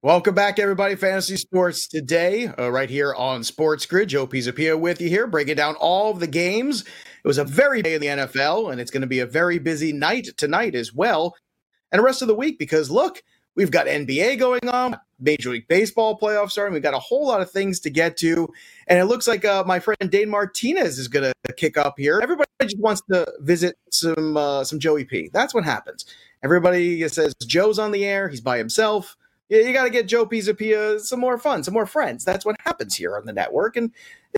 Welcome back, everybody. Fantasy Sports today, uh, right here on Sports Grid. Joe Pisapia with you here, breaking down all of the games. It was a very day in the NFL, and it's going to be a very busy night tonight as well, and the rest of the week because look, we've got NBA going on, Major League Baseball playoffs starting. We've got a whole lot of things to get to, and it looks like uh, my friend Dane Martinez is going to kick up here. Everybody just wants to visit some uh, some Joey P. That's what happens. Everybody says Joe's on the air. He's by himself you, you got to get Joe Pisapia some more fun, some more friends. That's what happens here on the network, and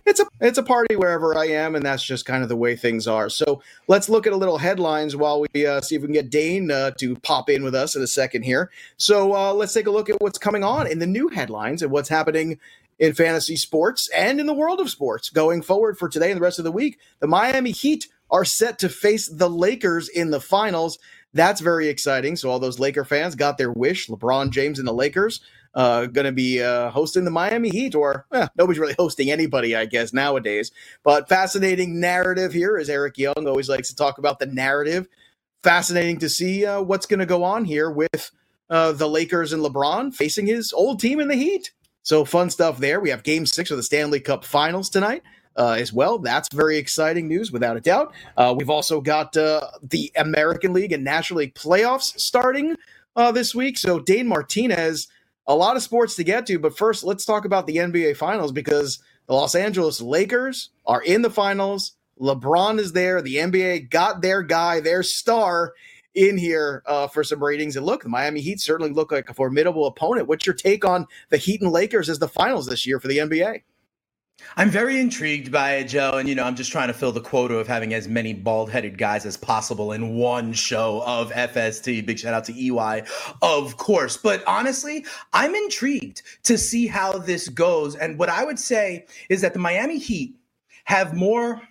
it's a it's a party wherever I am, and that's just kind of the way things are. So let's look at a little headlines while we uh, see if we can get Dane uh, to pop in with us in a second here. So uh, let's take a look at what's coming on in the new headlines and what's happening in fantasy sports and in the world of sports going forward for today and the rest of the week. The Miami Heat are set to face the Lakers in the finals. That's very exciting. So all those Laker fans got their wish. LeBron James and the Lakers uh, going to be uh, hosting the Miami Heat, or eh, nobody's really hosting anybody, I guess, nowadays. But fascinating narrative here, as Eric Young always likes to talk about the narrative. Fascinating to see uh, what's going to go on here with uh, the Lakers and LeBron facing his old team in the Heat. So fun stuff there. We have Game Six of the Stanley Cup Finals tonight uh, as well. That's very exciting news, without a doubt. Uh, we've also got uh, the American League and National League playoffs starting uh, this week. So, Dane Martinez, a lot of sports to get to. But first, let's talk about the NBA Finals because the Los Angeles Lakers are in the finals. LeBron is there. The NBA got their guy, their star in here uh, for some ratings. And look, the Miami Heat certainly look like a formidable opponent. What's your take on the Heat and Lakers as the finals this year for the NBA? I'm very intrigued by it, Joe. And, you know, I'm just trying to fill the quota of having as many bald headed guys as possible in one show of FST. Big shout out to EY, of course. But honestly, I'm intrigued to see how this goes. And what I would say is that the Miami Heat have more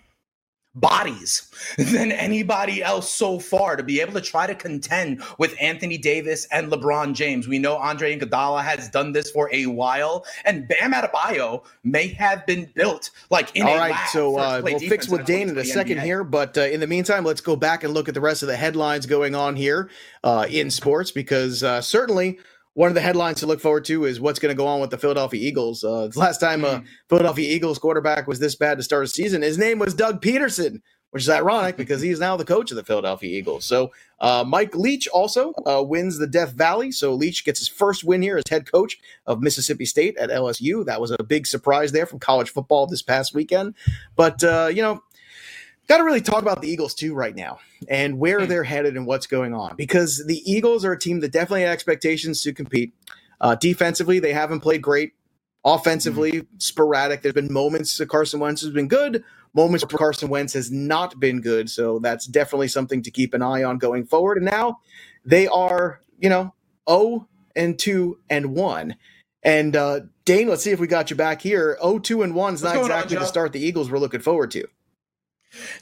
bodies than anybody else so far to be able to try to contend with Anthony Davis and LeBron James. We know Andre Iguodala has done this for a while, and Bam Adebayo may have been built like in All right, so uh, we'll fix with Dane in a second NBA. here, but uh, in the meantime, let's go back and look at the rest of the headlines going on here uh, in sports because uh, certainly one of the headlines to look forward to is what's going to go on with the Philadelphia Eagles. Uh, the last time a mm. Philadelphia Eagles quarterback was this bad to start a season, his name was Doug Pederson, which is ironic because he's now the coach of the Philadelphia Eagles. So uh, Mike Leach also uh, wins the Death Valley. So Leach gets his first win here as head coach of Mississippi State at LSU. That was a big surprise there from college football this past weekend. But, uh, you know, got to really talk about the Eagles too right now and where hmm. they're headed and what's going on because the Eagles are a team that definitely had expectations to compete. Uh, defensively, they haven't played great. Offensively, mm-hmm. sporadic. There's been moments that Carson Wentz has been good, moments where Carson Wentz has not been good. So that's definitely something to keep an eye on going forward. And now they are, you know, 0 and 2 and 1. And uh, Dane, let's see if we got you back here. 0 2 and 1 is not exactly on, the start the Eagles were looking forward to.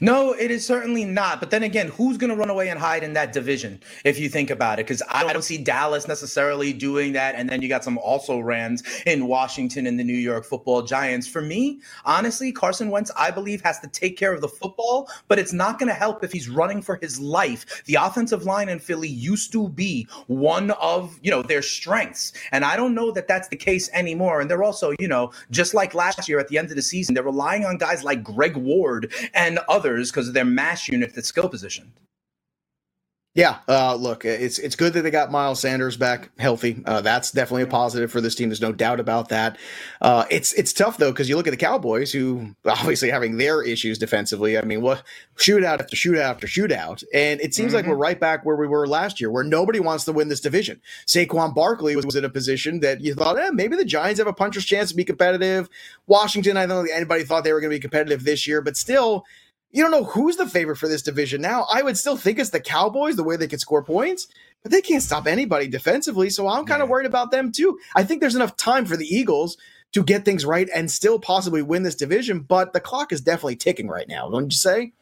No, it is certainly not. But then again, who's going to run away and hide in that division if you think about it? Because I don't see Dallas necessarily doing that. And then you got some also rans in Washington and the New York football giants. For me, honestly, Carson Wentz, I believe, has to take care of the football, but it's not going to help if he's running for his life. The offensive line in Philly used to be one of, you know, their strengths. And I don't know that that's the case anymore. And they're also, you know, just like last year at the end of the season, they're relying on guys like Greg Ward and others because of their mass unit that's skill positioned. Yeah, uh, look, it's it's good that they got Miles Sanders back healthy. Uh, that's definitely a positive for this team. There's no doubt about that. Uh, it's it's tough though because you look at the Cowboys, who obviously having their issues defensively. I mean, what shootout after shootout after shootout, and it seems mm-hmm. like we're right back where we were last year, where nobody wants to win this division. Saquon Barkley was, was in a position that you thought, eh, maybe the Giants have a puncher's chance to be competitive. Washington, I don't think anybody thought they were going to be competitive this year, but still you don't know who's the favorite for this division now. I would still think it's the Cowboys, the way they could score points, but they can't stop anybody defensively. So I'm kind of yeah. worried about them too. I think there's enough time for the Eagles to get things right and still possibly win this division, but the clock is definitely ticking right now, don't you say?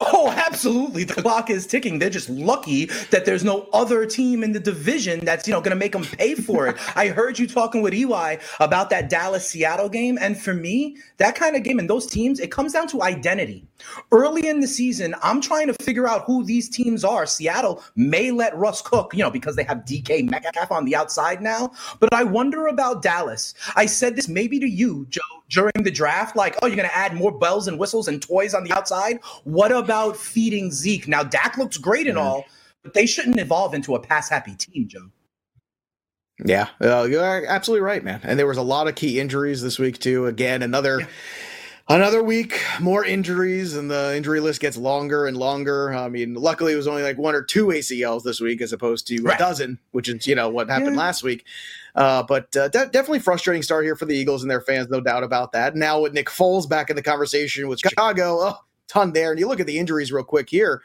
Oh, absolutely. The clock is ticking. They're just lucky that there's no other team in the division that's, you know, going to make them pay for it. I heard you talking with Eli about that Dallas Seattle game. And for me, that kind of game and those teams, it comes down to identity. Early in the season, I'm trying to figure out who these teams are. Seattle may let Russ cook, you know, because they have DK Metcalf on the outside now. But I wonder about Dallas. I said this maybe to you, Joe, during the draft, like, oh, you're going to add more bells and whistles and toys on the outside. What about about feeding Zeke. Now, Dak looks great and all, but they shouldn't evolve into a pass happy team, Joe. Yeah, uh, you're absolutely right, man. And there was a lot of key injuries this week too. Again, another. Yeah. Another week, more injuries, and the injury list gets longer and longer. I mean, luckily it was only like one or two ACLs this week, as opposed to right. a dozen, which is you know what happened yeah. last week. Uh, but uh, de- definitely frustrating start here for the Eagles and their fans, no doubt about that. Now with Nick Foles back in the conversation with Chicago, oh, ton there. And you look at the injuries real quick here.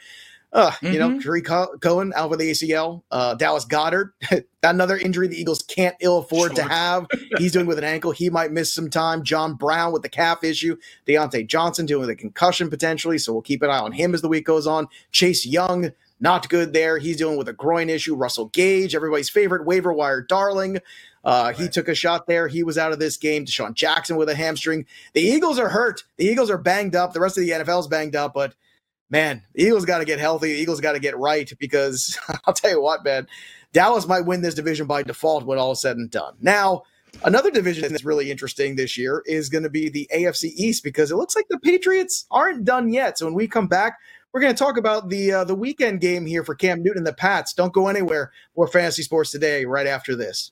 Uh, mm-hmm. You know, Tarik mm-hmm. Cohen out with the ACL. Uh, Dallas Goedert, another injury the Eagles can't ill afford to have. He's doing with an ankle. He might miss some time. John Brown with the calf issue. Diontae Johnson dealing with a concussion potentially. So we'll keep an eye on him as the week goes on. Chase Young, not good there. He's dealing with a groin issue. Russell Gage, everybody's favorite waiver wire darling. Uh, right. He took a shot there. He was out of this game. DeSean Jackson with a hamstring. The Eagles are hurt. The Eagles are banged up. The rest of the NFL's banged up, but man, the Eagles got to get healthy. The Eagles got to get right because I'll tell you what, man, Dallas might win this division by default when all is said and done. Now, another division that's really interesting this year is going to be the AFC East because it looks like the Patriots aren't done yet. So when we come back, we're going to talk about the uh, the weekend game here for Cam Newton and the Pats. Don't go anywhere. More fantasy sports today, right after this.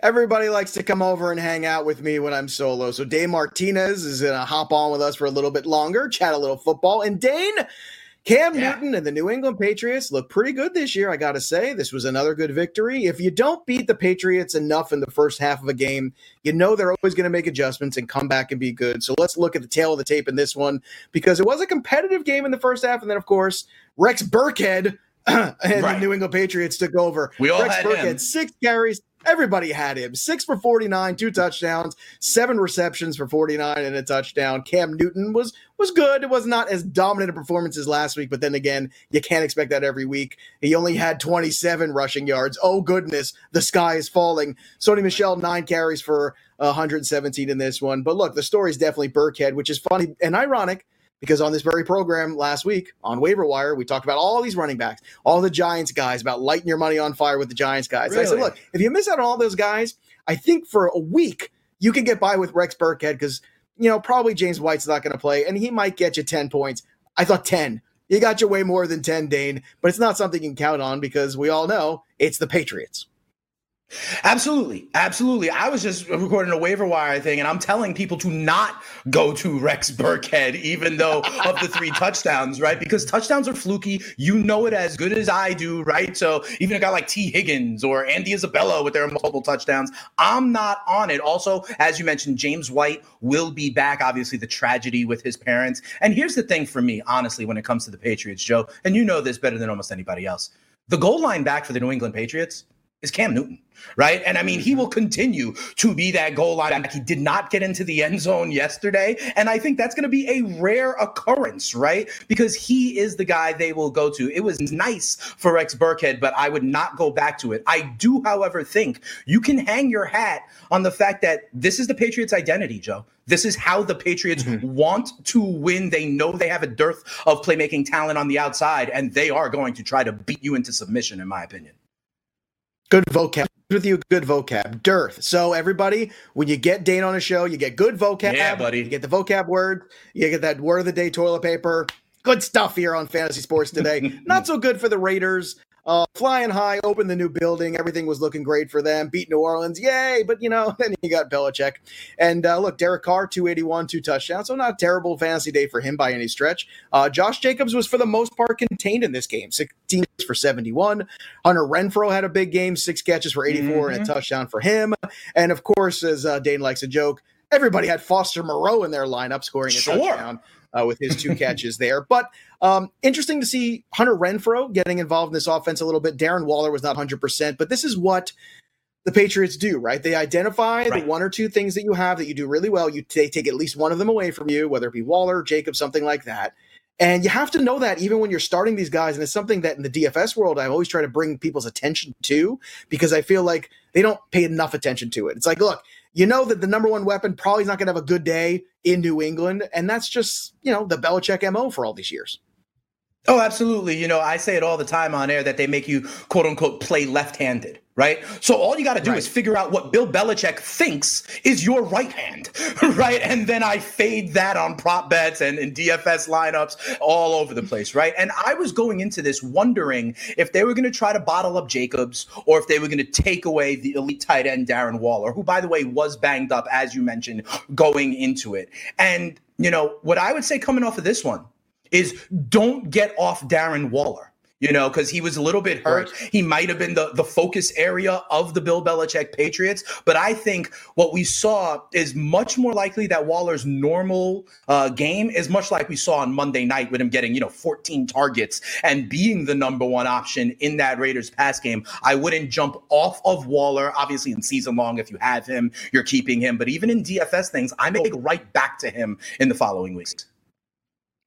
Everybody likes to come over and hang out with me when I'm solo. So Dane Martinez is going to hop on with us for a little bit longer, chat a little football. And Dane, Cam yeah. Newton and the New England Patriots look pretty good this year, I got to say. This was another good victory. If you don't beat the Patriots enough in the first half of a game, you know they're always going to make adjustments and come back and be good. So let's look at the tale of the tape in this one because it was a competitive game in the first half. And then, of course, Rex Burkhead and right. the New England Patriots took over. We all Rex had Burkhead, him. six carries, Everybody had him. Six for 49, two touchdowns, seven receptions for 49 and a touchdown. Cam Newton was was good. It was not as dominant a performance as last week, but then again, you can't expect that every week. He only had 27 rushing yards. Oh goodness, the sky is falling. Sony Michel nine carries for 117 in this one. But look, the story is definitely Burkhead, which is funny and ironic because on this very program last week on waiver wire we talked about all these running backs all the giants guys about lighting your money on fire with the giants guys. Really? i said look if you miss out on all those guys i think for a week you can get by with rex burkhead because you know probably james white's not going to play and he might get you 10 points. I thought 10 you got you way more than 10 dane but it's not something you can count on because we all know it's the patriots Absolutely. Absolutely. I was just recording a waiver wire thing, and I'm telling people to not go to Rex Burkhead, even though of the three touchdowns, right? Because touchdowns are fluky. You know it as good as I do, right? So even a guy like Tee Higgins or Andy Isabella with their multiple touchdowns, I'm not on it. Also, as you mentioned, James White will be back. Obviously, the tragedy with his parents. And here's the thing for me, honestly, when it comes to the Patriots, Joe, and you know this better than almost anybody else. The goal line back for the New England Patriots is Cam Newton, right? And I mean, he will continue to be that goal line. He did not get into the end zone yesterday. And I think that's going to be a rare occurrence, right? Because he is the guy they will go to. It was nice for Rex Burkhead, but I would not go back to it. I do, however, think you can hang your hat on the fact that this is the Patriots' identity, Joe. This is how the Patriots mm-hmm. want to win. They know they have a dearth of playmaking talent on the outside, and they are going to try to beat you into submission, in my opinion. Good vocab with you. Good vocab. Dearth. So everybody, when you get Dane on a show, you get good vocab. Yeah, buddy. You get the vocab word. You get that word of the day toilet paper. Good stuff here on Fantasy Sports today. Not so good for the Raiders. Uh, flying high, opened the new building. Everything was looking great for them. Beat New Orleans, yay! But you know, then you got Belichick, and uh, look, Derek Carr, two eighty one, two touchdowns. So not a terrible fantasy day for him by any stretch. Uh, Josh Jacobs was for the most part contained in this game, sixteen for seventy one. Hunter Renfrow had a big game, six catches for eighty four mm-hmm. and a mm-hmm. touchdown for him. And of course, as uh, Dane likes a joke, everybody had Foster Moreau in their lineup scoring a sure. touchdown uh, with his two catches there. But um, interesting to see Hunter Renfrow getting involved in this offense a little bit. Darren Waller was not 100%, but this is what the Patriots do, right? They identify right. the one or two things that you have that you do really well. You t- take at least one of them away from you, whether it be Waller, Jacob, something like that. And you have to know that even when you're starting these guys. And it's something that in the DFS world, I always try to bring people's attention to because I feel like they don't pay enough attention to it. It's like, look, you know that the number one weapon probably is not going to have a good day in New England. And that's just, you know, the Belichick MO for all these years. Oh, absolutely. You know, I say it all the time on air that they make you quote unquote play left handed, right? So all you got to do right. is figure out what Bill Belichick thinks is your right hand, right? And then I fade that on prop bets and in DFS lineups all over the place, right? And I was going into this wondering if they were going to try to bottle up Jacobs or if they were going to take away the elite tight end Darren Waller, who, by the way, was banged up, as you mentioned, going into it. And, you know, what I would say coming off of this one, is don't get off Darren Waller you know, because he was a little bit hurt. Right. He might have been the, the focus area of the Bill Belichick Patriots. But I think what we saw is much more likely that Waller's normal uh, game is much like we saw on Monday night with him getting, you know, 14 targets and being the number one option in that Raiders pass game. I wouldn't jump off of Waller. Obviously, in season long, if you have him, you're keeping him. But even in DFS things, I may go right back to him in the following weeks.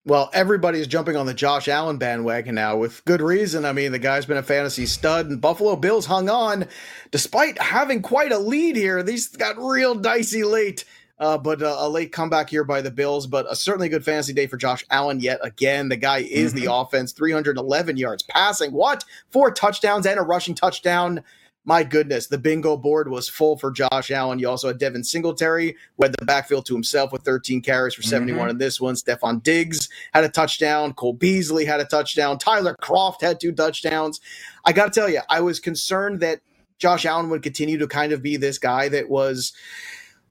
Well, everybody's jumping on the Josh Allen bandwagon now with good reason. I mean, the guy's been a fantasy stud, and Buffalo Bills hung on despite having quite a lead here. These got real dicey late. Uh, but uh, a late comeback here by the Bills, but a certainly good fantasy day for Josh Allen yet again. The guy is mm-hmm. the offense, 311 yards passing. What? Four touchdowns and a rushing touchdown my goodness, the bingo board was full for Josh Allen. You also had Devin Singletary, who had the backfield to himself with 13 carries for 71 mm-hmm. in this one. Stefon Diggs had a touchdown. Cole Beasley had a touchdown. Tyler Kroft had two touchdowns. I got to tell you, I was concerned that Josh Allen would continue to kind of be this guy that was,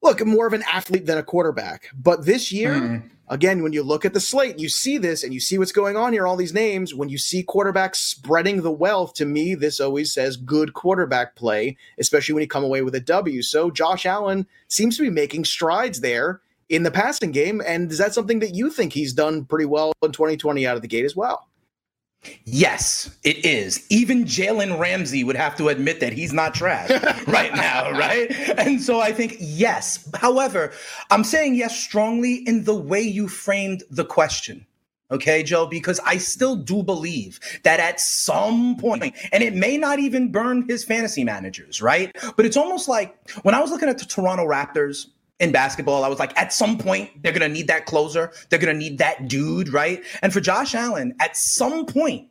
look, more of an athlete than a quarterback. But this year, mm again, when you look at the slate, you see this and you see what's going on here, all these names. When you see quarterbacks spreading the wealth, to me, this always says good quarterback play, especially when you come away with a W. So Josh Allen seems to be making strides there in the passing game. And is that something that you think he's done pretty well in 2020 out of the gate as well? Yes, it is. Even Jalen Ramsey would have to admit that he's not trash right now, right? And so I think yes. However, I'm saying yes strongly in the way you framed the question. Okay, Joe, because I still do believe that at some point, and it may not even burn his fantasy managers, right? But it's almost like when I was looking at the Toronto Raptors in basketball, I was like, at some point, they're going to need that closer. They're going to need that dude, right? And for Josh Allen, at some point,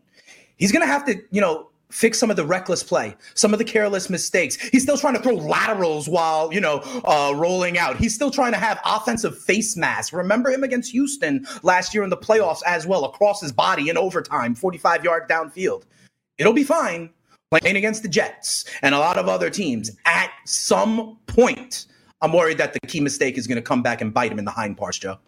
he's going to have to, you know, fix some of the reckless play, some of the careless mistakes. He's still trying to throw laterals while, you know, uh, rolling out. He's still trying to have offensive face masks. Remember him against Houston last year in the playoffs as well, across his body in overtime, 45 yard downfield. It'll be fine playing against the Jets and a lot of other teams. At some point, I'm worried that the key mistake is going to come back and bite him in the hind parts, Joe.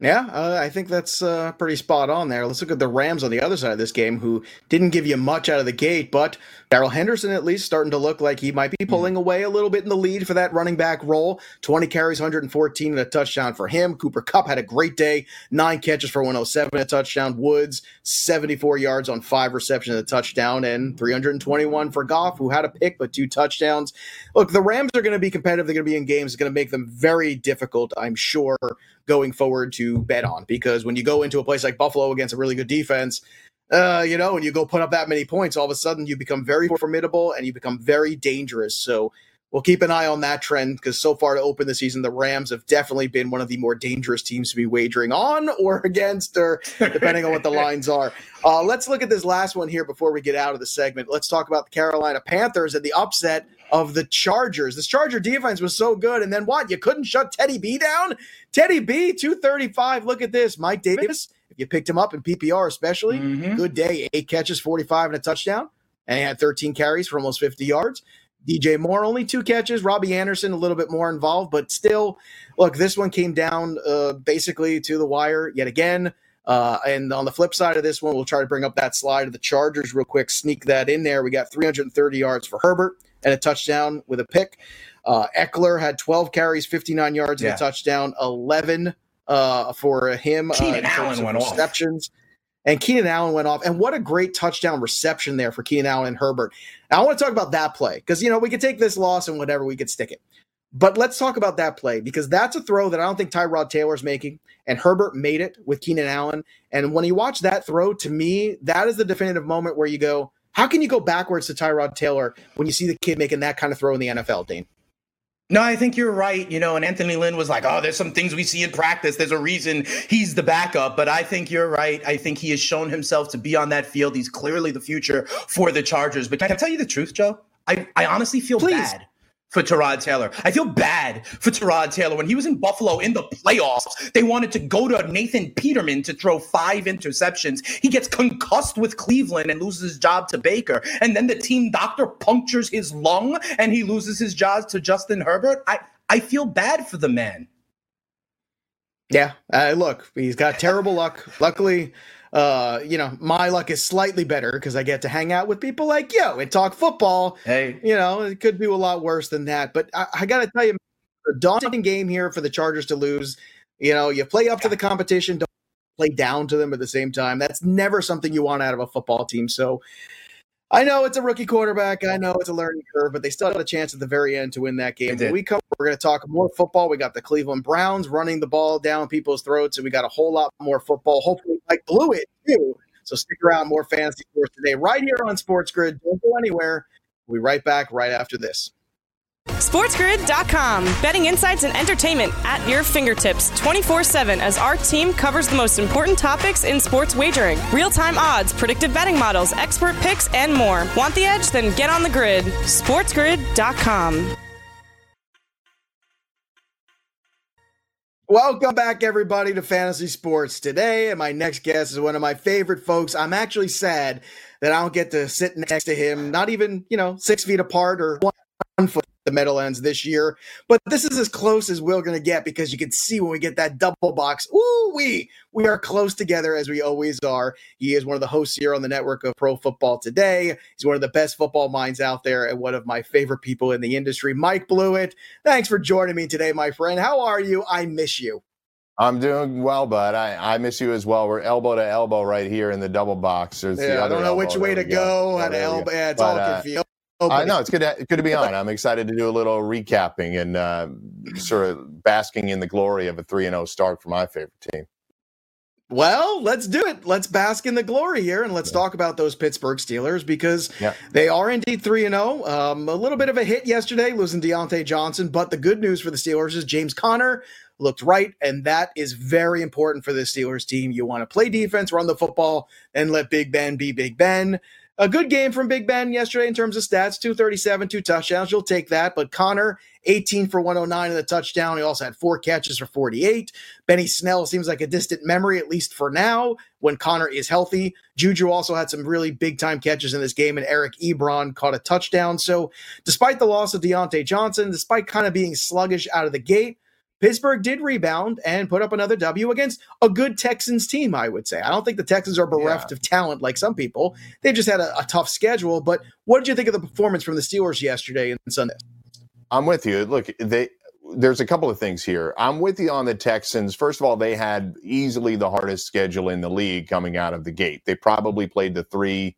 Yeah, uh, I think that's uh, pretty spot on there. Let's look at the Rams on the other side of this game, who didn't give you much out of the gate, but Darrell Henderson at least starting to look like he might be hmm. pulling away a little bit in the lead for that running back role. 20 carries, 114 and a touchdown for him. Cooper Kupp had a great day, nine catches for 107 a touchdown. Woods, 74 yards on five receptions and a touchdown, and 321 for Goff, who had a pick but two touchdowns. Look, the Rams are going to be competitive. They're going to be in games. It's going to make them very difficult, I'm sure, going forward to bet on because when you go into a place like Buffalo against a really good defense, uh, you know, and you go put up that many points, all of a sudden you become very formidable and you become very dangerous. So we'll keep an eye on that trend because so far to open the season, the Rams have definitely been one of the more dangerous teams to be wagering on or against, or depending on what the lines are. Uh, let's look at this last one here before we get out of the segment. Let's talk about the Carolina Panthers and the upset of the Chargers. This Charger defense was so good. And then what? You couldn't shut Teddy B down? Teddy B, 235. Look at this. Mike Davis, if you picked him up in PPR, especially, mm-hmm. good day. Eight catches, 45 and a touchdown. and he had 13 carries for almost 50 yards. DJ Moore only two catches. Robbie Anderson a little bit more involved, but still, look, this one came down uh, basically to the wire yet again. Uh, and on the flip side of this one, we'll try to bring up that slide of the Chargers real quick, sneak that in there. We got 330 yards for Herbert and a touchdown with a pick. Uh, Ekeler had 12 carries, 59 yards, yeah. and a touchdown, 11 uh, for him. Uh, Keenan Allen went receptions. And Keenan Allen went off. And what a great touchdown reception there for Keenan Allen and Herbert. Now, I want to talk about that play because, you know, we could take this loss and whatever, we could stick it. But let's talk about that play because that's a throw that I don't think Tyrod Taylor's making. And Herbert made it with Keenan Allen. And when you watch that throw, to me, that is the definitive moment where you go, how can you go backwards to Tyrod Taylor when you see the kid making that kind of throw in the NFL, Dane? No, I think you're right. You know, and Anthony Lynn was like, oh, there's some things we see in practice. There's a reason he's the backup. But I think you're right. I think he has shown himself to be on that field. He's clearly the future for the Chargers. But can I tell you the truth, Joe? I, I honestly feel Please. bad for Tyrod Taylor. I feel bad for Tyrod Taylor. When he was in Buffalo in the playoffs, they wanted to go to Nathan Peterman to throw five interceptions. He gets concussed with Cleveland and loses his job to Baker. And then the team doctor punctures his lung and he loses his job to Justin Herbert. I, I feel bad for the man. Yeah. Uh, look, he's got terrible luck. Luckily, uh, you know, my luck is slightly better because I get to hang out with people like you and talk football. Hey, you know, it could be a lot worse than that. But I, I got to tell you, a daunting game here for the Chargers to lose. You know, you play up to the competition, don't play down to them at the same time. That's never something you want out of a football team. So I know it's a rookie quarterback. I know it's a learning curve, but they still had a chance at the very end to win that game. When we come, we're going to talk more football. We got the Cleveland Browns running the ball down people's throats, and we got a whole lot more football. Hopefully, Mike Blewitt too. So stick around, more fantasy sports today, right here on Sports Grid. Don't go anywhere. We'll be right back right after this. SportsGrid.com. Betting insights and entertainment at your fingertips 24 7 as our team covers the most important topics in sports wagering real time odds, predictive betting models, expert picks, and more. Want the edge? Then get on the grid. SportsGrid.com. Welcome back, everybody, to Fantasy Sports today. And my next guest is one of my favorite folks. I'm actually sad that I don't get to sit next to him, not even, you know, six feet apart or one foot the Meadowlands this year. But this is as close as we're going to get because you can see when we get that double box, ooh, we we are close together as we always are. He is one of the hosts here on the network of Pro Football Today. He's one of the best football minds out there and one of my favorite people in the industry, Mike Blewitt. Thanks for joining me today, my friend. How are you? I miss you. I'm doing well, bud. I, I miss you as well. We're elbow to elbow right here in the double box. There's yeah, the I don't know which way to go. go. How to elbow. Yeah, it's but, all uh, confused. Oh, I know it's good. To, good to be on. I'm excited to do a little recapping and uh, sort of basking in the glory of a three and zero oh start for my favorite team. Well, let's do it. Let's bask in the glory here, and let's yeah. talk about those Pittsburgh Steelers because yeah. they are indeed three and zero. Oh. Um, a little bit of a hit yesterday, losing Diontae Johnson, but the good news for the Steelers is James Conner looked right, and that is very important for the Steelers team. You want to play defense, run the football, and let Big Ben be Big Ben a good game from Big Ben yesterday in terms of stats 237, two touchdowns. You'll take that. But Conner, 18 for 109 in the touchdown. He also had four catches for 48. Benny Snell seems like a distant memory, at least for now, when Conner is healthy. Juju also had some really big time catches in this game, and Eric Ebron caught a touchdown. So, despite the loss of Diontae Johnson, despite kind of being sluggish out of the gate, Pittsburgh did rebound and put up another W against a good Texans team, I would say. I don't think the Texans are bereft yeah. of talent like some people. They've just had a, a, tough schedule. But what did you think of the performance from the Steelers yesterday and Sunday? I'm with you. Look, they there's a couple of things here. I'm with you on the Texans. First of all, they had easily the hardest schedule in the league coming out of the gate. They probably played the three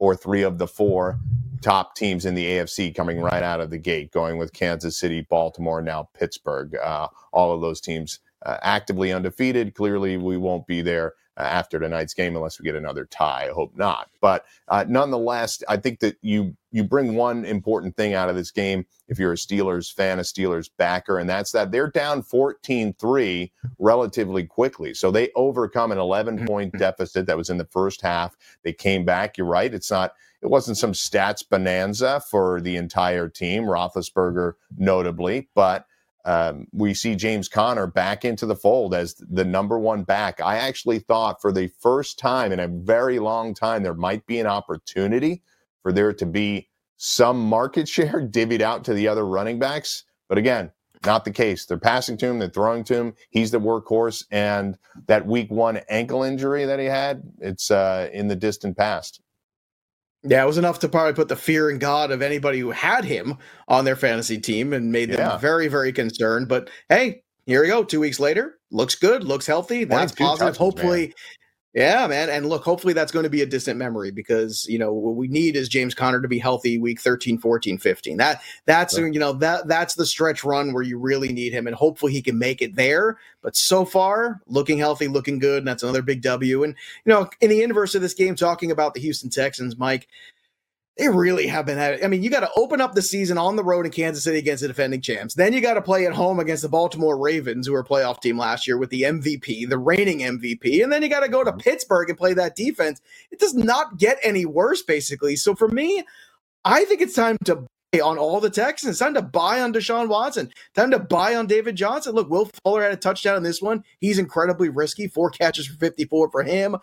or three of the four top teams in the AFC coming right out of the gate, going with Kansas City, Baltimore, now Pittsburgh. Uh, all of those teams uh, actively undefeated. Clearly, we won't be there after tonight's game unless we get another tie. I hope not. But uh, nonetheless, I think that you you bring one important thing out of this game if you're a Steelers fan, a Steelers backer, and that's that they're down 14-3 relatively quickly. So they overcome an 11 point deficit that was in the first half. They came back. You're right. It's not it wasn't some stats bonanza for the entire team, Roethlisberger notably, but um, we see James Conner back into the fold as the number one back. I actually thought for the first time in a very long time there might be an opportunity for there to be some market share divvied out to the other running backs. But again, not the case. They're passing to him, they're throwing to him. He's the workhorse. And that week one ankle injury that he had, it's uh, in the distant past. Yeah, it was enough to probably put the fear in God of anybody who had him on their fantasy team and made them yeah. very, very concerned. But hey, here we go. Two weeks later, looks good, looks healthy. That's positive. Touches, Hopefully, man. Yeah, man. And look, hopefully that's going to be a distant memory because, you know, what we need is James Conner to be healthy week 13, 14, 15. That that's right. you know, that that's the stretch run where you really need him and hopefully he can make it there. But so far, looking healthy, looking good, and that's another big W. And you know, in the inverse of this game talking about the Houston Texans, Mike, they really have been having. I mean, you got to open up the season on the road in Kansas City against the defending champs. Then you got to play at home against the Baltimore Ravens, who were a playoff team last year with the MVP, the reigning MVP. And then you got to go to mm-hmm. Pittsburgh and play that defense. It does not get any worse, basically. So for me, I think it's time to buy on all the Texans. Time to buy on Deshaun Watson. Time to buy on David Johnson. Look, Will Fuller had a touchdown in this one. He's incredibly risky. Four catches for 54 for him.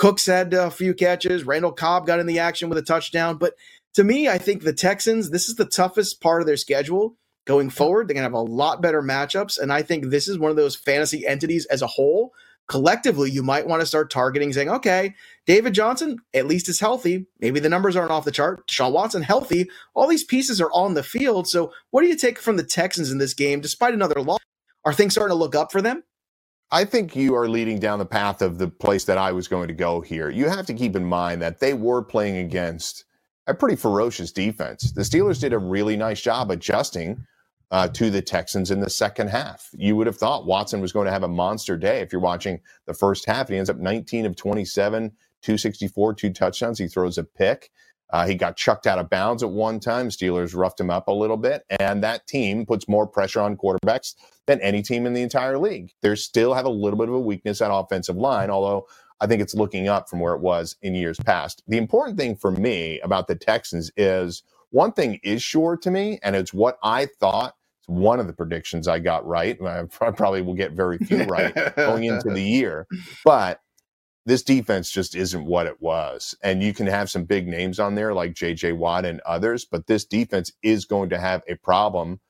Cooks had uh, a few catches. Randall Cobb got in the action with a touchdown. But to me, I think the Texans, this is the toughest part of their schedule going forward. They're going to have a lot better matchups. And I think this is one of those fantasy entities as a whole. Collectively, you might want to start targeting, saying, okay, David Johnson at least is healthy. Maybe the numbers aren't off the chart. Deshaun Watson healthy. All these pieces are on the field. So, what do you take from the Texans in this game, despite another loss? Are things starting to look up for them? I think you are leading down the path of the place that I was going to go here. You have to keep in mind that they were playing against a pretty ferocious defense. The Steelers did a really nice job adjusting uh, to the Texans in the second half. You would have thought Watson was going to have a monster day if you're watching the first half. He ends up 19 of 27, 264, two touchdowns. He throws a pick. Uh, he got chucked out of bounds at one time. Steelers roughed him up a little bit, and that team puts more pressure on quarterbacks than any team in the entire league. They still have a little bit of a weakness at offensive line, although I think it's looking up from where it was in years past. The important thing for me about the Texans is one thing is sure to me, and it's what I thought. It's one of the predictions I got right. I probably will get very few right going into the year, but this defense just isn't what it was. And you can have some big names on there like JJ Watt and others, but this defense is going to have a problem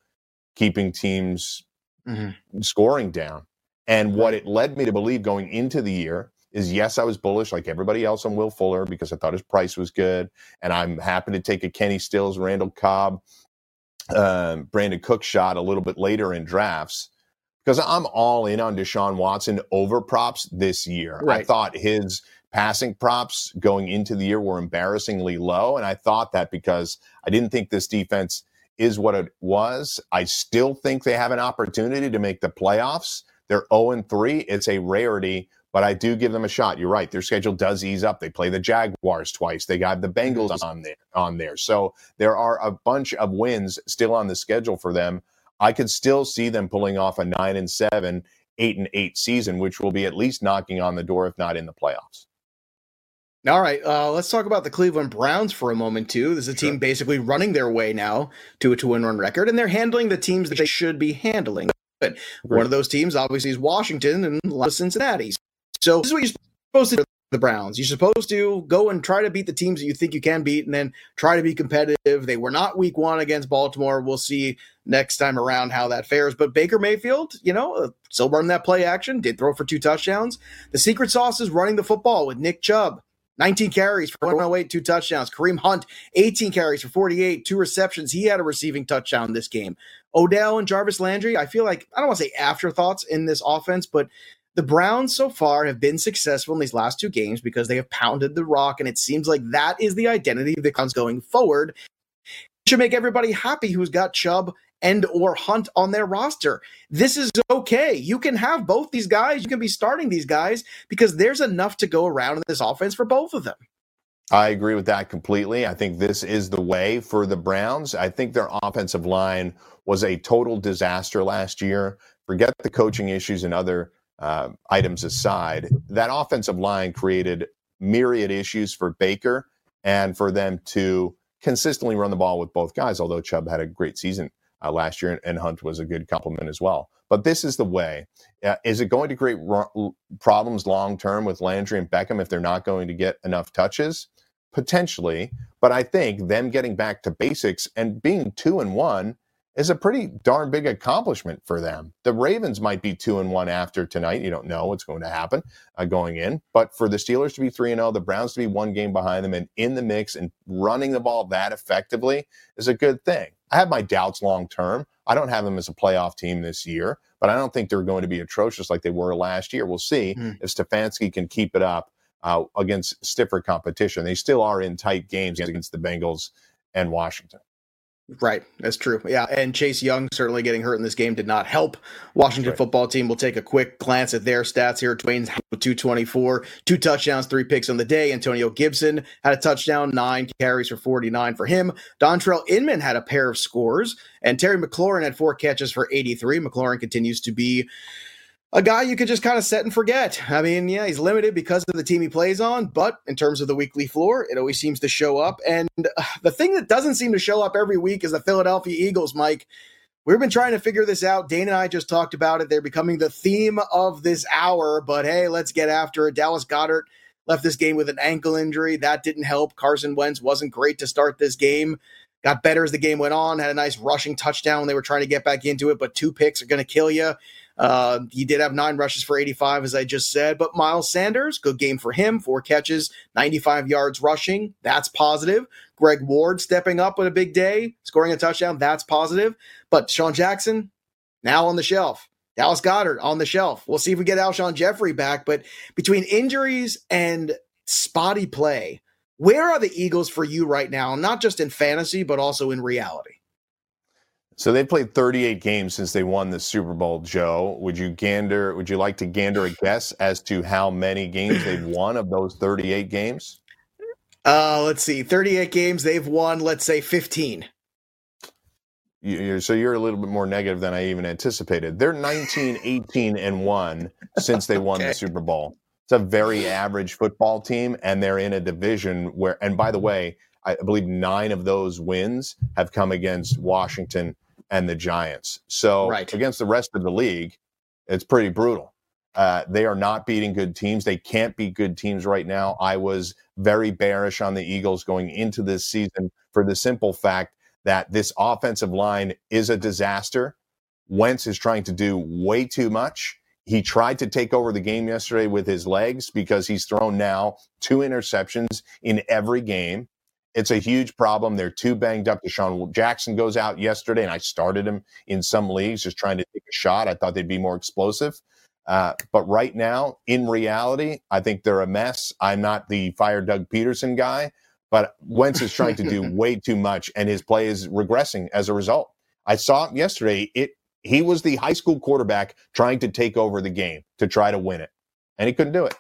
keeping teams mm-hmm. scoring down. And what it led me to believe going into the year is yes, I was bullish like everybody else on Will Fuller because I thought his price was good. And I'm happy to take a Kenny Stills, Randall Cobb, um, Brandin Cook shot a little bit later in drafts because I'm all in on Deshaun Watson over props this year. Right. I thought his passing props going into the year were embarrassingly low. And I thought that because I didn't think this defense is what it was. I still think they have an opportunity to make the playoffs. They're 0 3. It's a rarity, but I do give them a shot. You're right. Their schedule does ease up. They play the Jaguars twice. They got the Bengals on there on there. So there are a bunch of wins still on the schedule for them. I could still see them pulling off a nine and seven, eight and eight season, which will be at least knocking on the door, if not in the playoffs. All right, uh, let's talk about the Cleveland Browns for a moment too. There's a team basically running their way now to a two-win run record, and they're handling the teams that they should be handling. But one of those teams, obviously, is Washington and a lot of Cincinnati. So this is what you're supposed to do the Browns. You're supposed to go and try to beat the teams that you think you can beat and then try to be competitive. They were not week one against Baltimore. We'll see next time around how that fares. But Baker Mayfield, you know, uh, still running that play action, did throw for two touchdowns. The secret sauce is running the football with Nick Chubb. 19 carries for 108, two touchdowns. Kareem Hunt, 18 carries for 48, two receptions. He had a receiving touchdown this game. Odell and Jarvis Landry, I feel like, I don't want to say afterthoughts in this offense, but the Browns so far have been successful in these last two games because they have pounded the rock, and it seems like that is the identity of the Browns going forward. It should make everybody happy who's got Chubb and or Hunt on their roster. This is okay. You can have both these guys. You can be starting these guys because there's enough to go around in this offense for both of them. I agree with that completely. I think this is the way for the Browns. I think their offensive line was a total disaster last year. Forget the coaching issues and other uh, items aside, that offensive line created myriad issues for Baker and for them to consistently run the ball with both guys, although Chubb had a great season uh, last year and Hunt was a good complement as well. But this is the way. Uh, is it going to create ro- problems long term with Landry and Beckham if they're not going to get enough touches? potentially, but I think them getting back to basics and being two and one is a pretty darn big accomplishment for them. The Ravens might be two and one after tonight. You don't know what's going to happen uh, going in, but for the Steelers to be three and zero, the Browns to be one game behind them and in the mix and running the ball that effectively is a good thing. I have my doubts long term. I don't have them as a playoff team this year, but I don't think they're going to be atrocious like they were last year. We'll see mm. if Stefanski can keep it up uh, against stiffer competition. They still are in tight games against the Bengals and Washington. Right, that's true. Yeah, and Chase Young certainly getting hurt in this game did not help. Washington right. football team will take a quick glance at their stats here. Dwayne's 224, two touchdowns, three picks on the day. Antonio Gibson had a touchdown, nine carries for 49 for him. Dontrelle Inman had a pair of scores, and Terry McLaurin had four catches for 83. McLaurin continues to be a guy you could just kind of set and forget. I mean, yeah, he's limited because of the team he plays on, but in terms of the weekly floor, it always seems to show up. And uh, the thing that doesn't seem to show up every week is the Philadelphia Eagles, Mike. We've been trying to figure this out. Dana and I just talked about it. They're becoming the theme of this hour, but hey, let's get after it. Dallas Goedert left this game with an ankle injury. That didn't help. Carson Wentz wasn't great to start this game. Got better as the game went on, had a nice rushing touchdown when they were trying to get back into it, but two picks are going to kill you. Uh, he did have nine rushes for 85, as I just said. But Miles Sanders, good game for him. Four catches, 95 yards rushing. That's positive. Greg Ward stepping up with a big day, scoring a touchdown. That's positive. But Sean Jackson, now on the shelf. Dallas Goedert on the shelf. We'll see if we get Alshon Jeffery back. But between injuries and spotty play, where are the Eagles for you right now? Not just in fantasy, but also in reality. So they've played 38 games since they won the Super Bowl. Joe, would you gander? Would you like to gander a guess as to how many games they've won of those 38 games? Uh, let's see, 38 games they've won. Let's say 15. You're, so you're a little bit more negative than I even anticipated. They're 19, 18, and one since they won okay. the Super Bowl. It's a very average football team, and they're in a division where. And by the way, I believe nine of those wins have come against Washington and the Giants. So right. against the rest of the league, it's pretty brutal. Uh, they are not beating good teams. They can't beat good teams right now. I was very bearish on the Eagles going into this season for the simple fact that this offensive line is a disaster. Wentz is trying to do way too much. He tried to take over the game yesterday with his legs because he's thrown now two interceptions in every game. It's a huge problem. They're too banged up. DeSean Jackson goes out yesterday, and I started him in some leagues just trying to take a shot. I thought they'd be more explosive. Uh, but right now, in reality, I think they're a mess. I'm not the fire Doug Pederson guy, but Wentz is trying to do way too much, and his play is regressing as a result. I saw him yesterday. It he was the high school quarterback trying to take over the game to try to win it, and he couldn't do it.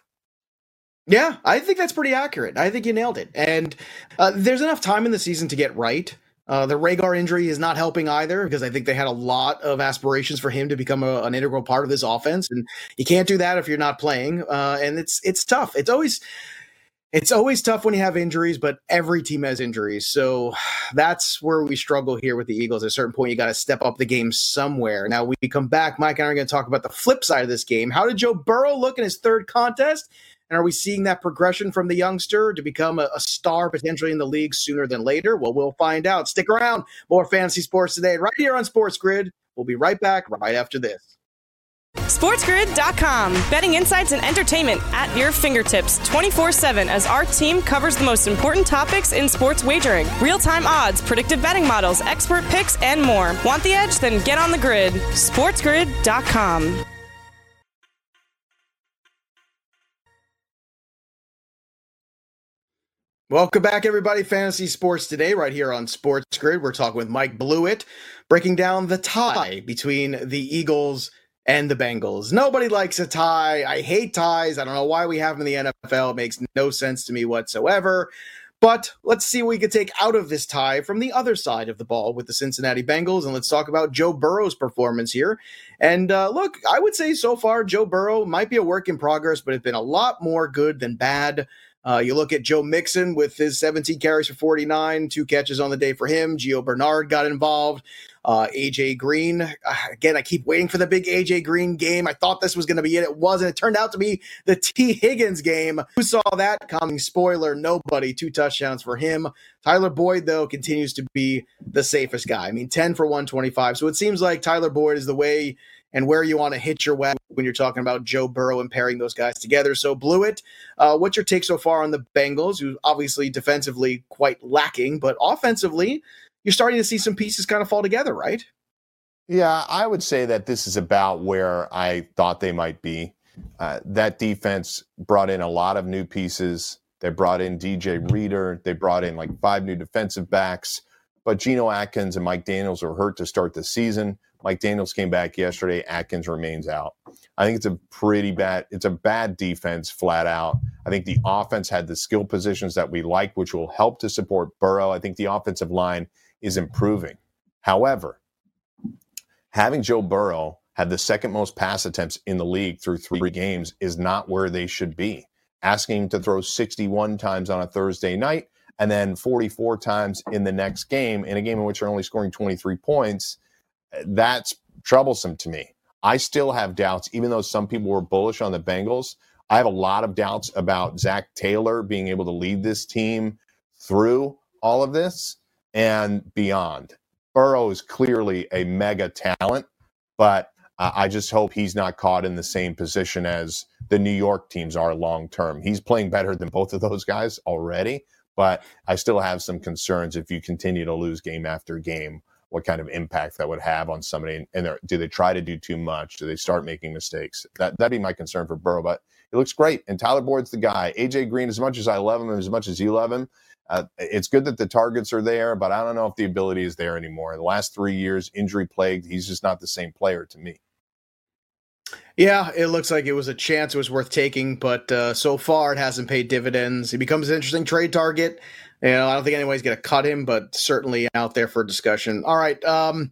Yeah, I think that's pretty accurate. I think you nailed it. And uh, there's enough time in the season to get right. Uh, the Reagor injury is not helping either because I think they had a lot of aspirations for him to become a, an integral part of this offense, and you can't do that if you're not playing. Uh, and it's it's tough. It's always it's always tough when you have injuries, but every team has injuries. So that's where we struggle here with the Eagles. At a certain point, you got to step up the game somewhere. Now we come back. Mike and I are going to talk about the flip side of this game. How did Joe Burrow look in his third contest? And are we seeing that progression from the youngster to become a, a, star potentially in the league sooner than later? Well, we'll find out. Stick around. More fantasy sports today, right here on Sports Grid. We'll be right back right after this. SportsGrid.com. Betting insights and entertainment at your fingertips 24 7 as our team covers the most important topics in sports wagering real time odds, predictive betting models, expert picks, and more. Want the edge? Then get on the grid. SportsGrid.com. Welcome back, everybody. Fantasy Sports Today, right here on Sports Grid. We're talking with Mike Blewitt, breaking down the tie between the Eagles and the Bengals. Nobody likes a tie. I hate ties. I don't know why we have them in the NFL. It makes no sense to me whatsoever. But let's see what we could take out of this tie from the other side of the ball with the Cincinnati Bengals. And let's talk about Joe Burrow's performance here. And uh, look, I would say so far, Joe Burrow might be a work in progress, but it's been a lot more good than bad. Uh, you look at Joe Mixon with his 17 carries for 49, two catches on the day for him. Gio Bernard got involved. Uh, AJ Green, uh, again, I keep waiting for the big AJ Green game. I thought this was going to be it. It wasn't. It turned out to be the Tee Higgins game. Who saw that coming? Spoiler, nobody. Two touchdowns for him. Tyler Boyd, though, continues to be the safest guy. I mean, 10 for 125. So it seems like Tyler Boyd is the way and where you want to hit your web when you're talking about Joe Burrow and pairing those guys together. So, Blewitt, uh, what's your take so far on the Bengals, who obviously defensively quite lacking, but offensively, you're starting to see some pieces kind of fall together, right? Yeah, I would say that this is about where I thought they might be. Uh, that defense brought in a lot of new pieces. They brought in DJ Reader. They brought in like five new defensive backs. But Geno Atkins and Mike Daniels were hurt to start the season. Mike Daniels came back yesterday. Atkins remains out. I think it's a pretty bad. It's a bad defense, flat out. I think the offense had the skill positions that we like, which will help to support Burrow. I think the offensive line is improving. However, having Joe Burrow have the second most pass attempts in the league through three games is not where they should be. Asking him to throw 61 times on a Thursday night and then 44 times in the next game, in a game in which they're only scoring 23 points that's troublesome to me. I still have doubts, even though some people were bullish on the Bengals. I have a lot of doubts about Zac Taylor being able to lead this team through all of this and beyond. Burrow is clearly a mega talent, but I just hope he's not caught in the same position as the New York teams are long term. He's playing better than both of those guys already, but I still have some concerns if you continue to lose game after game what kind of impact that would have on somebody. And do they try to do too much? Do they start making mistakes? That that'd be my concern for Burrow. But it looks great, and Tyler Boyd's the guy. AJ Green, as much as I love him, as much as you love him, uh, it's good that the targets are there, but I don't know if the ability is there anymore. The last three years, injury plagued, he's just not the same player to me. Yeah, it looks like it was a chance it was worth taking, but uh, so far it hasn't paid dividends. He becomes an interesting trade target. You know, I don't think anybody's going to cut him, but certainly out there for discussion. All right, um,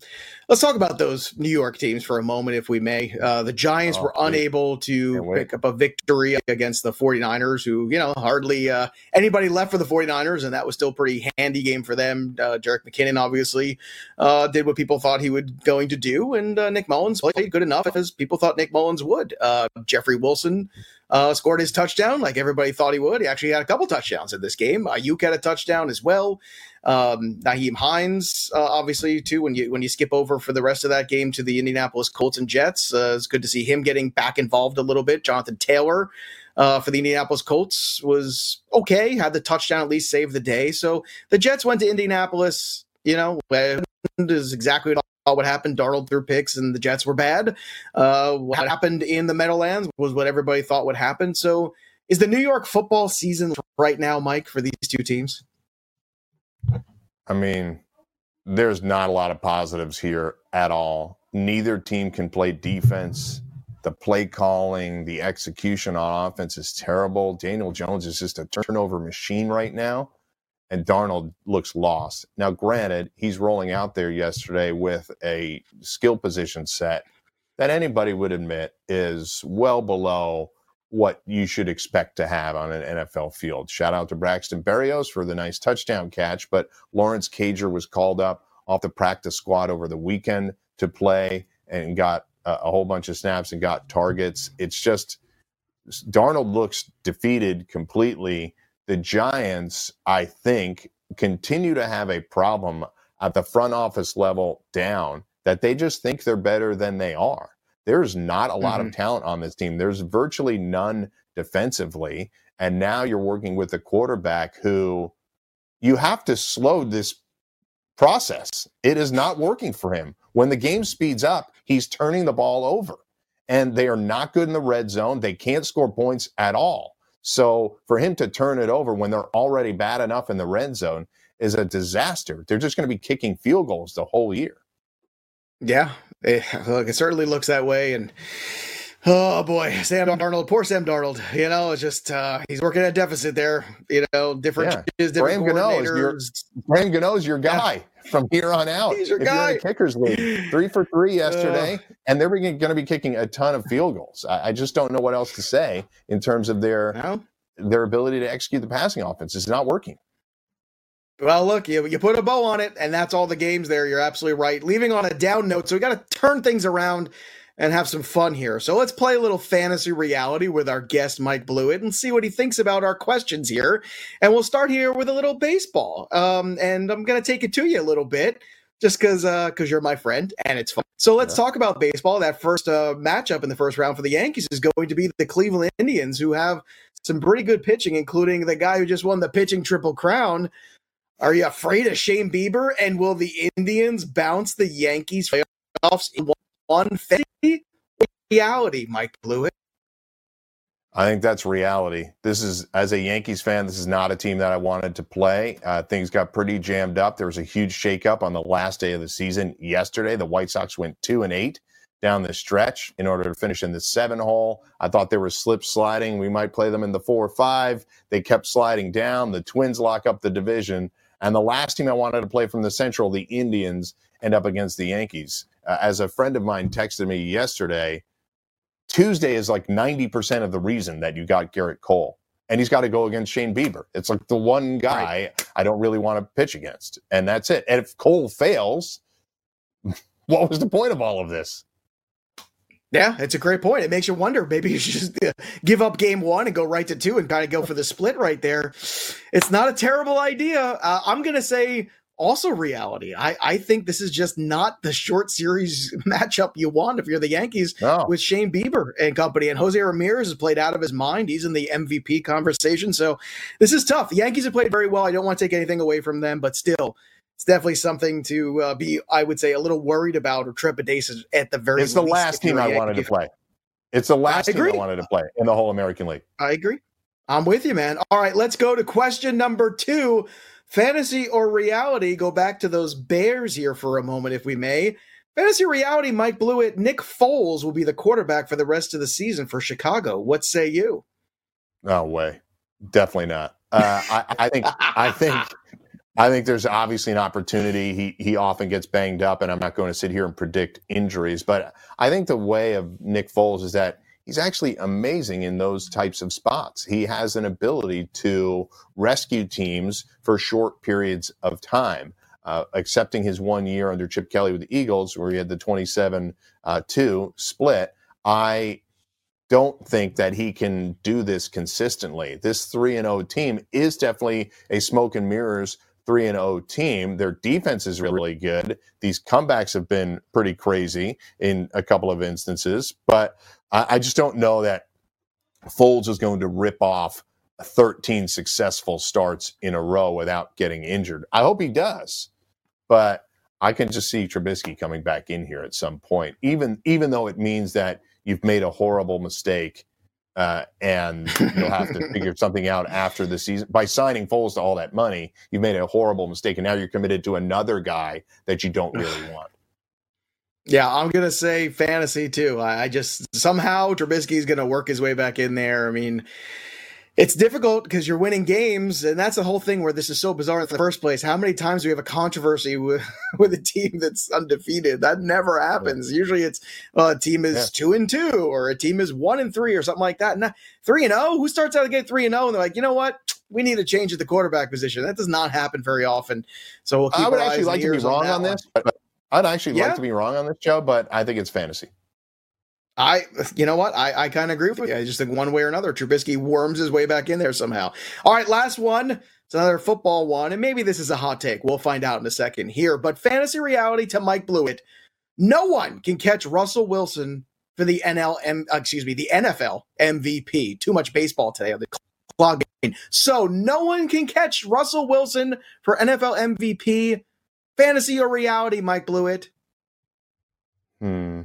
let's talk about those New York teams for a moment, if we may. Uh, the Giants oh, were unable to pick up a victory against the 49ers, who, you know, hardly uh, anybody left for the 49ers, and that was still pretty handy game for them. Uh, Jerick McKinnon obviously uh, did what people thought he would going to do, and uh, Nick Mullens played good enough as people thought Nick Mullens would. Uh, Jeffrey Wilson uh, scored his touchdown like everybody thought he would. He actually had a couple touchdowns in this game. Aiyuk had a touchdown as well. Um, Nyheim Hines, uh, obviously, too. When you when you skip over for the rest of that game to the Indianapolis Colts and Jets, uh, it's good to see him getting back involved a little bit. Jonathan Taylor. Uh, for the Indianapolis Colts was okay, had the touchdown at least save the day. So the Jets went to Indianapolis, you know, is exactly what what happened. Darnold threw picks and the Jets were bad. Uh, what happened in the Meadowlands was what everybody thought would happen. So, is the New York football season right now, Mike, for these two teams? I mean, there's not a lot of positives here at all. Neither team can play defense. The play calling, the execution on offense is terrible. Daniel Jones is just a turnover machine right now and Darnold looks lost. Now, granted, he's rolling out there yesterday with a skill position set that anybody would admit is well below what you should expect to have on an NFL field. Shout out to Braxton Berrios for the nice touchdown catch, but Lawrence Cager was called up off the practice squad over the weekend to play and got a, whole bunch of snaps and got targets. It's just Darnold looks defeated completely the Giants, I think, continue to have a problem at the front office level down that they just think they're better than they are. There's not a lot mm-hmm. of talent on this team. There's virtually none defensively. And now you're working with a quarterback who you have to slow this process. It is not working for him. When the game speeds up, he's turning the ball over. And they are not good in the red zone. They can't score points at all. So for him to turn it over when they're already bad enough in the red zone is a disaster. They're just going to be kicking field goals the whole year. Yeah, it, look, it certainly looks that way, and oh boy, Sam Darnold, poor Sam Darnold. You know, it's just uh, he's working at deficit there. You know, different yeah. different Graham your Graham Gano is your guy. Yeah from here on out. He's your if guy. Kickers league, three for three yesterday, uh, and they're going to be kicking a ton of field goals. I, I, just don't know what else to say in terms of their. No? their ability to execute the passing offense is not working. Well, look, you, you put a bow on it, and that's all the games there. You're absolutely right. Leaving on a down note, so we got to turn things around and have some fun here. So let's play a little fantasy reality with our guest, Mike Blewitt, and see what he thinks about our questions here. And we'll start here with a little baseball. Um, and I'm going to take it to you a little bit just because because uh, you're my friend and it's fun. So let's yeah. talk about baseball. That first uh, matchup in the first round for the Yankees is going to be the Cleveland Indians, who have some pretty good pitching, including the guy who just won the pitching triple crown. Are you afraid of Shane Bieber? And will the Indians bounce the Yankees playoffs in one fifty? Reality, Mike Blewitt. I think that's reality. This is, as a Yankees fan, this is not a team that I wanted to play. Uh, things got pretty jammed up. There was a huge shakeup on the last day of the season yesterday. The White Sox went two and eight down the stretch in order to finish in the seven hole. I thought there was slip sliding. We might play them in the four or five. They kept sliding down. The Twins lock up the division. And the last team I wanted to play from the Central, the Indians, end up against the Yankees. Uh, as a friend of mine texted me yesterday, Tuesday is like 90% of the reason that you got Gerrit Cole. And he's got to go against Shane Bieber. It's like the one guy right. I don't really want to pitch against. And that's it. And if Cole fails, what was the point of all of this? Yeah, it's a great point. It makes you wonder. Maybe you should just uh, give up game one and go right to two and kind of go for the split right there. It's not a terrible idea. Uh, I'm going to say also reality. I, I think this is just not the short series matchup you want if you're the Yankees no. with Shane Bieber and company. And Jose Ramirez has played out of his mind. He's in the MVP conversation. So this is tough. The Yankees have played very well. I don't want to take anything away from them, but still, it's definitely something to uh, be, I would say, a little worried about or trepidatious at the very It's the last team I wanted to play. It's the last I team I wanted to play in the whole American League. I agree. I'm with you, man. All right, let's go to question number two. Fantasy or reality? Go back to those Bears here for a moment, if we may. Fantasy reality, Mike Blewitt, Nick Foles will be the quarterback for the rest of the season for Chicago. What say you? No way. Definitely not. Uh, I, I think I think I think there's obviously an opportunity. He he often gets banged up, and I'm not going to sit here and predict injuries, but I think the way of Nick Foles is that he's actually amazing in those types of spots. He has an ability to rescue teams for short periods of time. Uh, accepting his one year under Chip Kelly with the Eagles, where he had the 27 uh, 2 split, I don't think that he can do this consistently. This 3 and 0 team is definitely a smoke and mirrors 3 and 0 team. Their defense is really good. These comebacks have been pretty crazy in a couple of instances, but I, I just don't know that Foles is going to rip off 13 successful starts in a row without getting injured. I hope he does, but I can just see Trubisky coming back in here at some point, even even though it means that you've made a horrible mistake uh, and you'll have to figure something out after the season. By signing Foles to all that money, you've made a horrible mistake, and now you're committed to another guy that you don't really want. Yeah, I'm gonna say fantasy too. I, I just somehow Trubisky's gonna work his way back in there. I mean, it's difficult because you're winning games, and that's the whole thing where this is so bizarre in the first place. How many times do we have a controversy with, with a team that's undefeated? That never happens. Yeah. Usually, it's uh, a team is yeah. two and two, or a team is one and three, or something like that. And three and zero, oh? who starts out the gate three and zero, and they're like, you know what? We need a change at the quarterback position. That does not happen very often. So we'll I would actually like to be wrong on, on this. I'd actually yeah. like to be wrong on this show, but I think it's fantasy. I, you know what? I, I kind of agree with you. I just think one way or another, Trubisky worms his way back in there somehow. All right, last one. It's another football one, and maybe this is a hot take. We'll find out in a second here. But fantasy reality to Mike Blewitt: no one can catch Russell Wilson for the NLM, excuse me, the NFL MVP. Too much baseball today on the clock. So no one can catch Russell Wilson for NFL MVP. Fantasy or reality, Mike Blewitt? Hmm.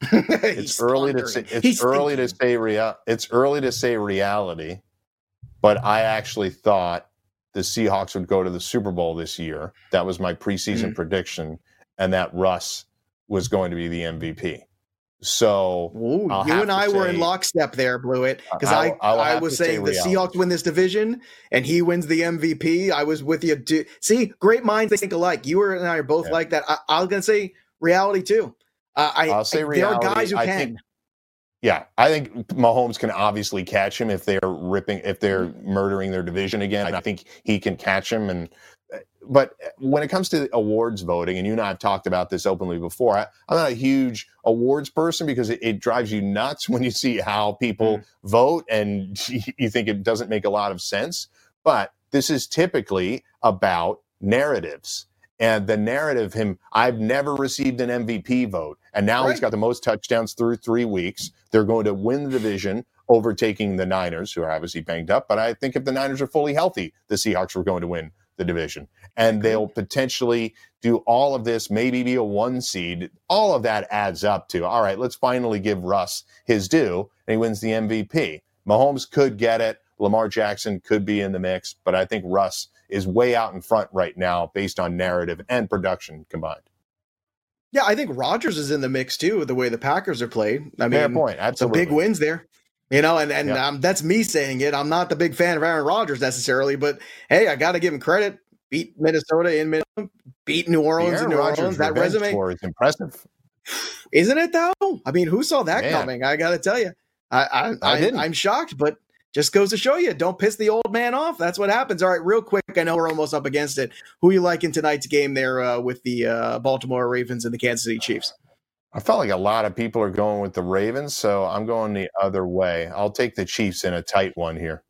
it's early to say it's He's early thinking. to say real it's early to say reality, but I actually thought the Seahawks would go to the Super Bowl this year. That was my preseason mm-hmm. prediction, and that Russ was going to be the MVP. So Ooh, you and I say, were in lockstep there, Blewitt, because I I, I was saying the Seahawks win this division and he wins the MVP. I was with you. See, great minds think alike. You and I are both yeah. like that. I, I was gonna say reality too. Uh, I, will say reality. There are guys who I can. Think, Yeah, I think Mahomes can obviously catch him if they're ripping, if they're murdering their division again. I think he can catch him. And but when it comes to awards voting, and you and I have talked about this openly before, I, am not a huge awards person because it, it, drives you nuts when you see how people mm. vote, and you think it doesn't make a lot of sense. But this is typically about narratives and the narrative him i've never received an mvp vote and now right. he's got the most touchdowns through three weeks. They're going to win the division overtaking the niners who are obviously banged up but i think if the niners are fully healthy the seahawks were going to win the division. And they'll potentially do all of this maybe be a one seed. All of that adds up to all right let's finally give russ his due and he wins the mvp mahomes could get it lamar jackson could be in the mix but i think russ is way out in front right now based on narrative and production combined. Yeah, I think Rodgers is in the mix too, with the way the Packers are played. I mean, Fair point. Absolutely. Some big wins there. You know, and and yep. um, that's me saying it. I'm not the big fan of Aaron Rodgers necessarily, but hey, I got to give him credit. Beat Minnesota in Minnesota, beat New Orleans in New Rodgers Orleans. That resume is impressive, isn't it? Though, I mean, who saw that Man. coming? I got to tell you, I I, I, I I'm shocked, but just goes to show you, don't piss the old man off. That's what happens. All right, real quick. I know we're almost up against it. Who you like in tonight's game there uh, with the uh, Baltimore Ravens and the Kansas City Chiefs? I felt like a lot of people are going with the Ravens, so I'm going the other way. I'll take the Chiefs in a tight one here.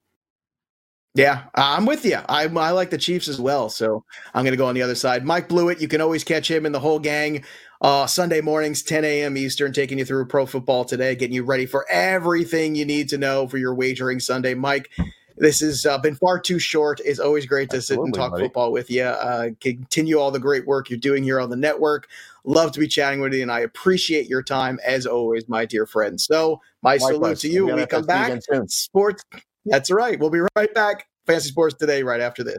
Yeah, I'm with you. I, I like the Chiefs as well, so I'm going to go on the other side. Mike Blewitt, you can always catch him and the whole gang uh, Sunday mornings, 10 a.m. Eastern, taking you through pro football today, getting you ready for everything you need to know for your wagering Sunday. Mike, this has uh, been far too short. It's always great to Absolutely, sit and talk buddy. football with you. Uh, continue all the great work you're doing here on the network. Love to be chatting with you, and I appreciate your time as always, my dear friend. So, my Likewise. salute to you. We come back. Sports. That's right. We'll be right back. Fantasy Sports today, right after this.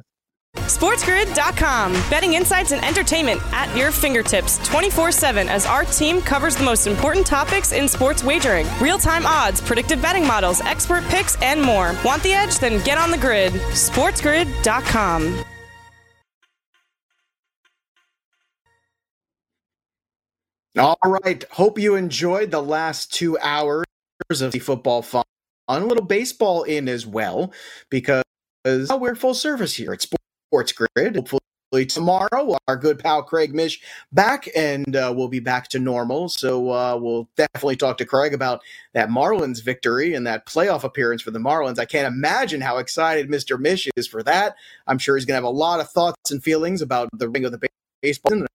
SportsGrid.com. Betting insights and entertainment at your fingertips 24 7 as our team covers the most important topics in sports wagering real time odds, predictive betting models, expert picks, and more. Want the edge? Then get on the grid. SportsGrid.com. All right. Hope you enjoyed the last two hours of the football fun. A little baseball in as well, because we're full service here at Sports. Sports Grid. Hopefully tomorrow, our good pal Craig Mish back, and uh, we'll be back to normal. So uh, we'll definitely talk to Craig about that Marlins victory and that playoff appearance for the Marlins. I can't imagine how excited Mr. Mish is for that. I'm sure he's going to have a lot of thoughts and feelings about the ring of the baseball.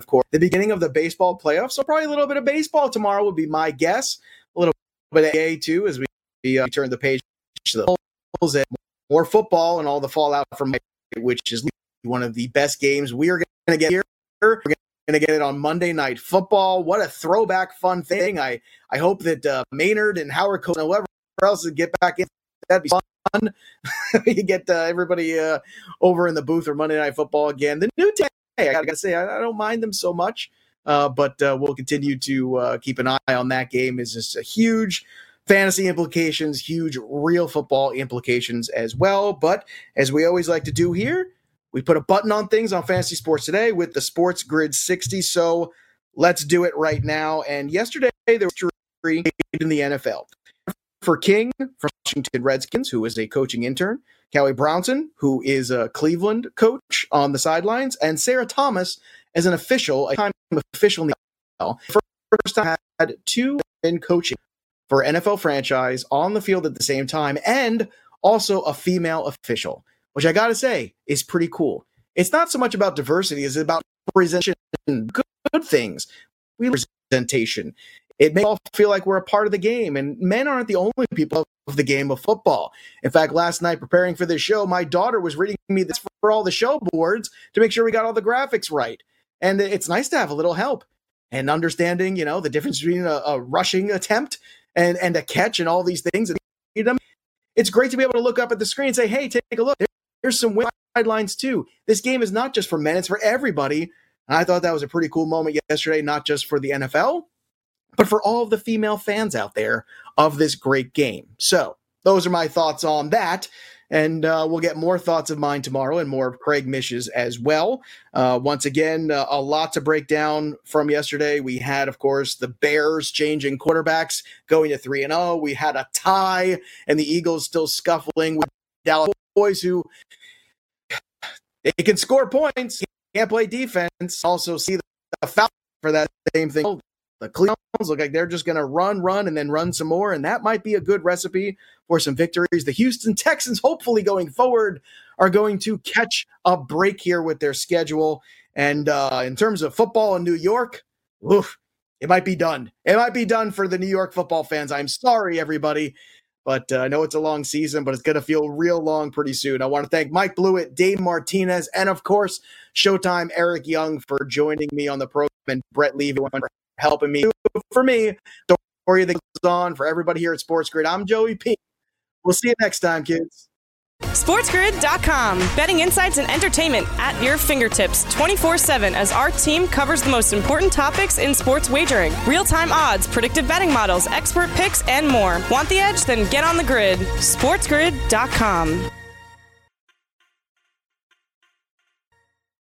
Of course, the beginning of the baseball playoffs. So probably a little bit of baseball tomorrow would be my guess. A little bit of A too as we uh, turn the page to the polls and more football and all the fallout from which is one of the best games we are going to get here. We're going to get it on Monday Night Football. What a throwback, fun thing! I I hope that uh, Maynard and Howard Cole, whoever else, get back in. That'd be fun. you get uh, everybody uh, over in the booth for Monday Night Football again. The new team, I gotta say, I, I don't mind them so much. Uh, but uh, we'll continue to uh, keep an eye on that game. Is just a huge fantasy implications, huge real football implications as well. But as we always like to do here, we put a button on things on fantasy sports today with the Sports Grid 60. So let's do it right now. And yesterday there was three in the NFL. For King from Washington Redskins, who is a coaching intern, Callie Brownson, who is a Cleveland coach on the sidelines, and Sarah Thomas as an official, a time official in the NFL. First time had two in coaching for NFL franchise on the field at the same time and also a female official, which I got to say is pretty cool. It's not so much about diversity, it's about representation, good, good things. We representation. It makes all feel like we're a part of the game, and men aren't the only people of the game of football. In fact, last night preparing for this show, my daughter was reading me this for all the show boards to make sure we got all the graphics right. And it's nice to have a little help and understanding, you know, the difference between a, a rushing attempt and and a catch and all these things. It's great to be able to look up at the screen and say, "Hey, take a look. There's some guidelines too. This game is not just for men; it's for everybody." And I thought that was a pretty cool moment yesterday, not just for the NFL, but for all of the female fans out there of this great game. So those are my thoughts on that. And uh, we'll get more thoughts of mine tomorrow and more of Craig Mish's as well. Uh, once again, uh, a lot to break down from yesterday. We had, of course, the Bears changing quarterbacks, going to 3 and 0. We had a tie, and the Eagles still scuffling with Dallas Boys, who they can score points, can't play defense. Also, see the foul for that same thing. The Clowns look like they're just going to run, run, and then run some more, and that might be a good recipe for some victories. The Houston Texans, hopefully going forward, are going to catch a break here with their schedule. And uh, in terms of football in New York, oof, it might be done. It might be done for the New York football fans. I'm sorry, everybody. But uh, I know it's a long season, but it's going to feel real long pretty soon. I want to thank Mike Blewitt, Dane Martinez, and of course, Showtime Eric Young for joining me on the program, and Brett Levy helping me. For me, story that goes on for everybody here at Sports Grid. I'm Joey P. We'll see you next time, kids. SportsGrid.com. Betting insights and entertainment at your fingertips 24 7 as our team covers the most important topics in sports wagering real time odds, predictive betting models, expert picks, and more. Want the edge? Then get on the grid. SportsGrid.com.